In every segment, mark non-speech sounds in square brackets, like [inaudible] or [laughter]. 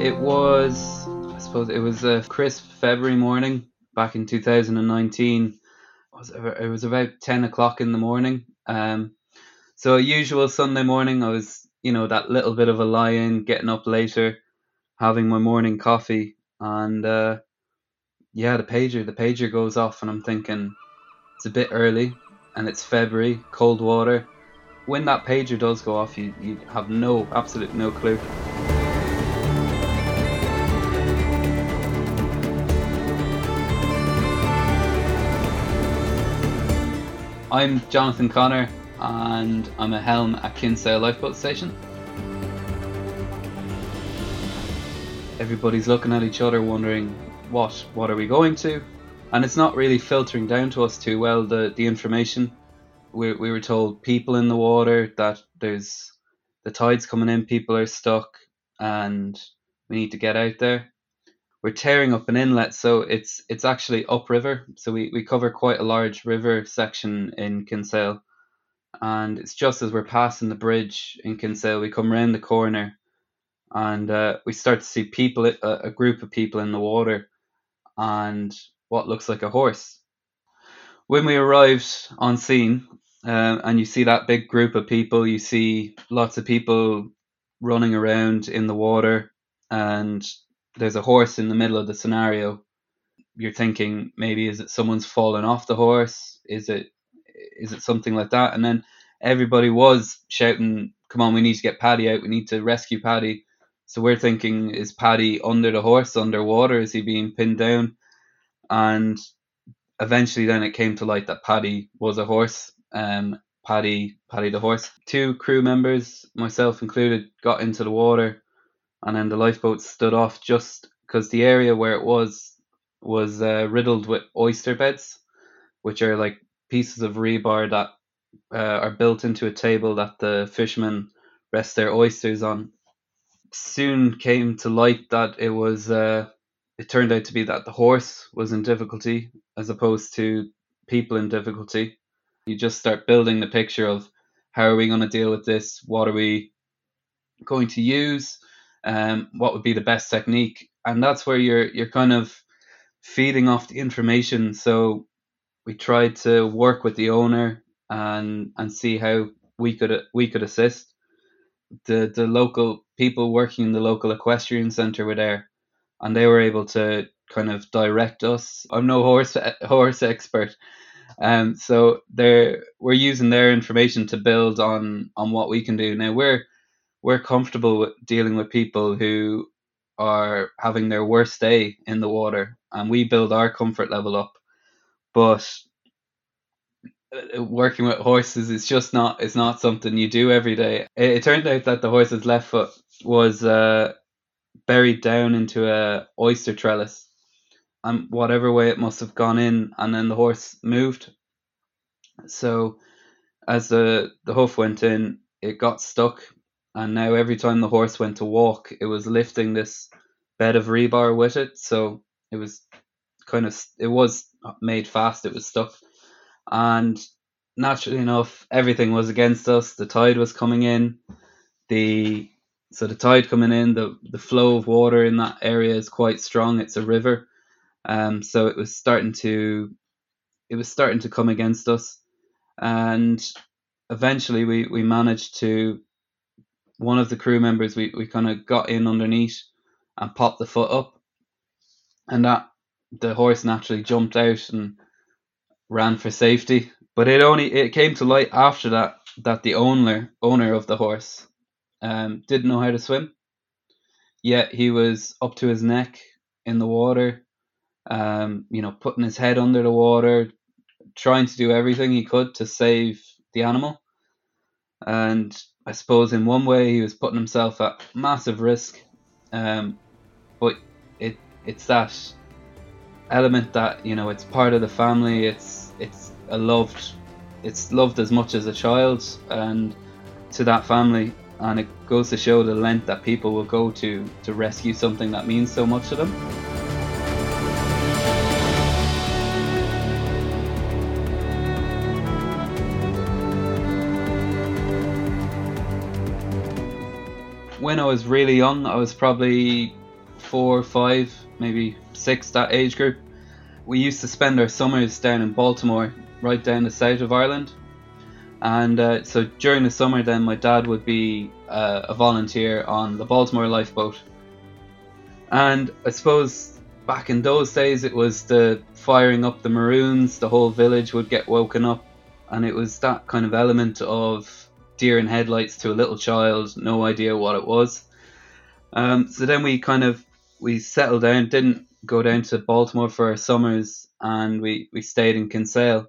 It was, I suppose, it was a crisp February morning back in 2019. It was, about 10 o'clock in the morning. Um, so a usual Sunday morning, I was, you know, that little bit of a lie-in, getting up later, having my morning coffee, and uh, yeah, the pager, the pager goes off, and I'm thinking it's a bit early, and it's February, cold water. When that pager does go off, you, you have no, absolute no clue. I'm Jonathan Connor and I'm a helm at Kinsale Lifeboat Station. Everybody's looking at each other wondering what what are we going to? And it's not really filtering down to us too well the, the information. We, we were told people in the water that there's the tides coming in, people are stuck and we need to get out there we're tearing up an inlet, so it's it's actually upriver. So we, we cover quite a large river section in Kinsale, and it's just as we're passing the bridge in Kinsale, we come round the corner, and uh, we start to see people, a, a group of people in the water, and what looks like a horse. When we arrived on scene, uh, and you see that big group of people, you see lots of people running around in the water, and there's a horse in the middle of the scenario, you're thinking maybe is it someone's fallen off the horse? Is it is it something like that? And then everybody was shouting, "Come on, we need to get Paddy out. We need to rescue Paddy." So we're thinking, is Paddy under the horse, underwater? Is he being pinned down? And eventually, then it came to light that Paddy was a horse. Um, Paddy, Paddy the horse. Two crew members, myself included, got into the water and then the lifeboat stood off just because the area where it was was uh, riddled with oyster beds, which are like pieces of rebar that uh, are built into a table that the fishermen rest their oysters on. Soon came to light that it was. Uh, it turned out to be that the horse was in difficulty as opposed to people in difficulty. You just start building the picture of how are we going to deal with this? What are we going to use? Um, what would be the best technique, and that's where you're you're kind of feeding off the information. So we tried to work with the owner and and see how we could we could assist. The the local people working in the local equestrian center were there, and they were able to kind of direct us. I'm no horse [laughs] horse expert, um, so they're we're using their information to build on on what we can do. Now we're we're comfortable with dealing with people who are having their worst day in the water and we build our comfort level up. But uh, working with horses is just not it's not something you do every day. It, it turned out that the horse's left foot was uh, buried down into a oyster trellis and whatever way it must have gone in and then the horse moved. So as the the hoof went in it got stuck and now every time the horse went to walk, it was lifting this bed of rebar with it. So it was kind of it was made fast. It was stuck, and naturally enough, everything was against us. The tide was coming in. The so the tide coming in, the the flow of water in that area is quite strong. It's a river, um, so it was starting to it was starting to come against us, and eventually we we managed to one of the crew members, we, we kind of got in underneath and popped the foot up, and that the horse naturally jumped out and ran for safety. But it only it came to light after that that the owner owner of the horse um, didn't know how to swim. Yet he was up to his neck in the water, um, you know, putting his head under the water, trying to do everything he could to save the animal. And I suppose in one way he was putting himself at massive risk, um, but it it's that element that you know it's part of the family. It's it's a loved, it's loved as much as a child, and to that family, and it goes to show the length that people will go to to rescue something that means so much to them. When I was really young, I was probably four, five, maybe six, that age group. We used to spend our summers down in Baltimore, right down the south of Ireland. And uh, so during the summer, then my dad would be uh, a volunteer on the Baltimore lifeboat. And I suppose back in those days, it was the firing up the Maroons, the whole village would get woken up. And it was that kind of element of deer in headlights to a little child, no idea what it was. Um, so then we kind of we settled down, didn't go down to Baltimore for our summers, and we we stayed in Kinsale.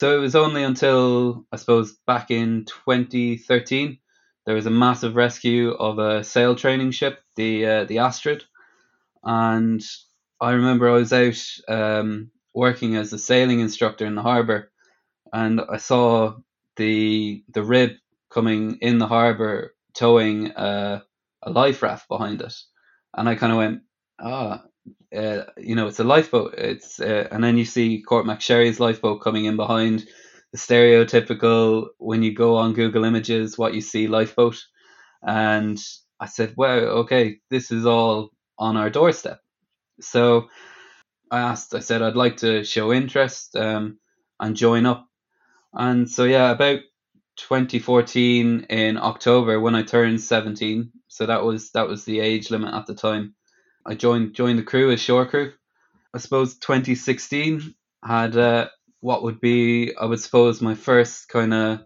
So it was only until I suppose back in 2013 there was a massive rescue of a sail training ship, the uh, the Astrid, and I remember I was out um, working as a sailing instructor in the harbour, and I saw the the rib coming in the harbour towing a, a life raft behind it, and I kind of went, ah, uh, you know, it's a lifeboat. It's uh, and then you see Courtmacsherry's lifeboat coming in behind the stereotypical when you go on Google Images what you see lifeboat, and I said, wow, okay, this is all on our doorstep. So I asked, I said I'd like to show interest um, and join up, and so yeah, about 2014 in October when I turned 17. So that was that was the age limit at the time. I joined joined the crew as shore crew. I suppose 2016 had uh, what would be I would suppose my first kind of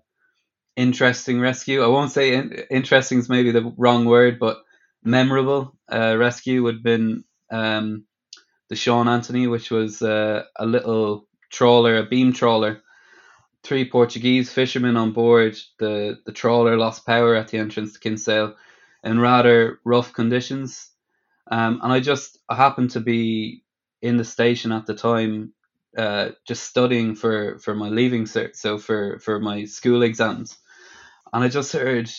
interesting rescue. I won't say in, interesting is maybe the wrong word, but memorable uh, rescue would have been um, the Sean Anthony, which was uh, a little trawler, a beam trawler. Three Portuguese fishermen on board. The the trawler lost power at the entrance to Kinsale in rather rough conditions. Um, and I just I happened to be in the station at the time, uh, just studying for, for my leaving cert, so for, for my school exams. And I just heard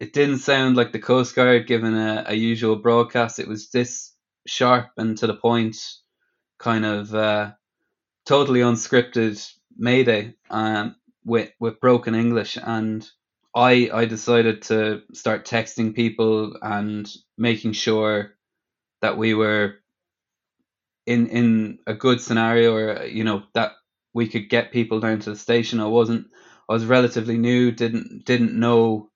it didn't sound like the Coast Guard giving a, a usual broadcast. It was this sharp and to the point, kind of uh, totally unscripted Mayday um, with with broken English, and I I decided to start texting people and making sure that we were in in a good scenario or you know that we could get people down to the station. I wasn't I was relatively new, didn't didn't know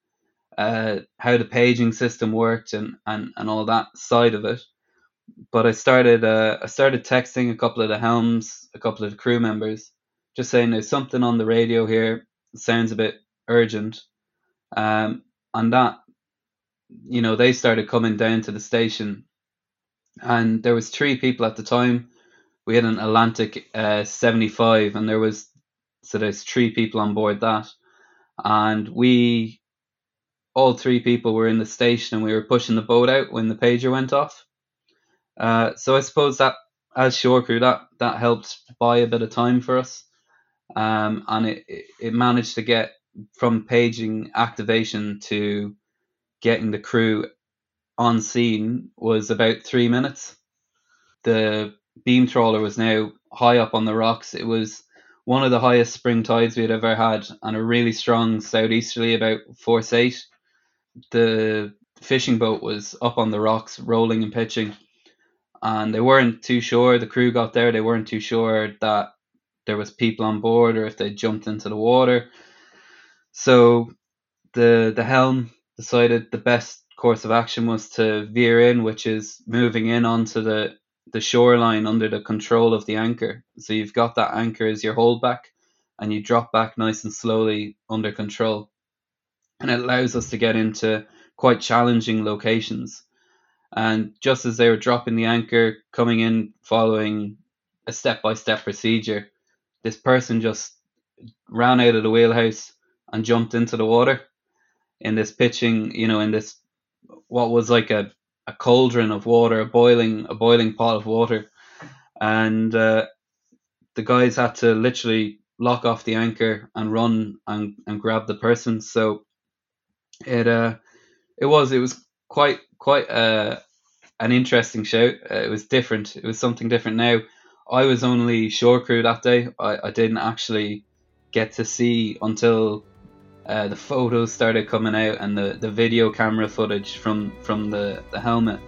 uh, how the paging system worked and, and, and all that side of it. But I started uh, I started texting a couple of the helms, a couple of the crew members, just saying there's something on the radio here. sounds a bit urgent. Um, and that you know they started coming down to the station and there was three people at the time. We had an Atlantic uh, 75, and there was so there's three people on board that, and we all three people were in the station, and we were pushing the boat out when the pager went off. Uh, so I suppose that as shore crew, that that helped buy a bit of time for us, um, and it it managed to get from paging activation to getting the crew on scene was about three minutes. The beam trawler was now high up on the rocks. It was one of the highest spring tides we had ever had, and a really strong southeasterly, about force eight. The fishing boat was up on the rocks, rolling and pitching, and they weren't too sure. The crew got there; they weren't too sure that there was people on board or if they jumped into the water. So the the helm decided the best course of action was to veer in, which is moving in onto the the shoreline under the control of the anchor. So you've got that anchor as your holdback, and you drop back nice and slowly under control, and it allows us to get into quite challenging locations. And just as they were dropping the anchor, coming in following a step by step procedure, this person just ran out of the wheelhouse and jumped into the water in this pitching, you know, in this what was like a, a cauldron of water, a boiling a boiling pot of water, and uh, the guys had to literally lock off the anchor and run and, and grab the person. So it uh it was it was quite quite uh, an interesting show. Uh, it was different. It was something different. Now I was only shore crew that day. I, I didn't actually get to see until uh, the photos started coming out and the, the video camera footage from from the, the helmet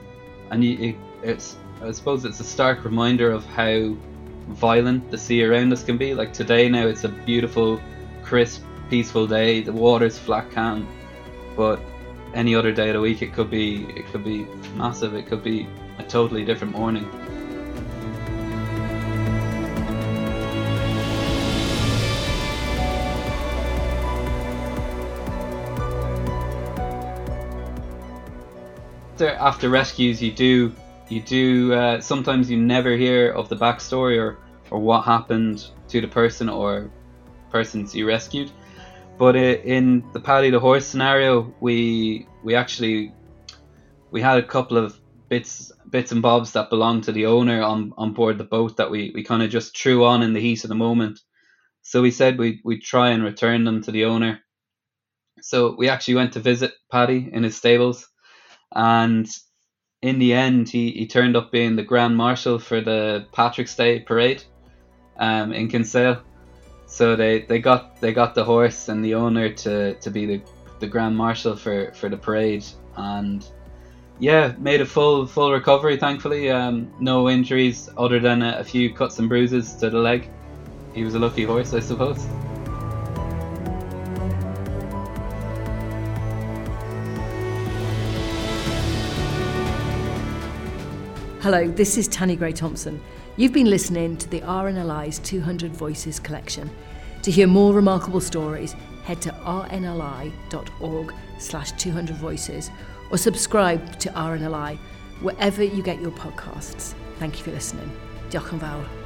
and you, it, it's I suppose it's a stark reminder of how violent the sea around us can be. Like today, now it's a beautiful, crisp, peaceful day. The water's flat calm, but any other day of the week, it could be it could be massive. It could be a totally different morning. After, after rescues, you do you do uh, sometimes you never hear of the backstory or or what happened to the person or persons you rescued. But in the Paddy the horse scenario, we we actually we had a couple of bits bits and bobs that belonged to the owner on, on board the boat that we, we kind of just threw on in the heat of the moment. So we said we we'd try and return them to the owner. So we actually went to visit Paddy in his stables, and in the end, he, he turned up being the Grand Marshal for the Patrick's Day parade um, in Kinsale. So they, they got they got the horse and the owner to, to be the, the Grand Marshal for, for the parade and yeah, made a full full recovery thankfully. Um, no injuries other than a, a few cuts and bruises to the leg. He was a lucky horse, I suppose. Hello, this is Tanni Grey Thompson. You've been listening to the RNLI's 200 Voices collection. To hear more remarkable stories, head to rnli.org slash 200 voices or subscribe to RNLI wherever you get your podcasts. Thank you for listening. Diolch yn fawr.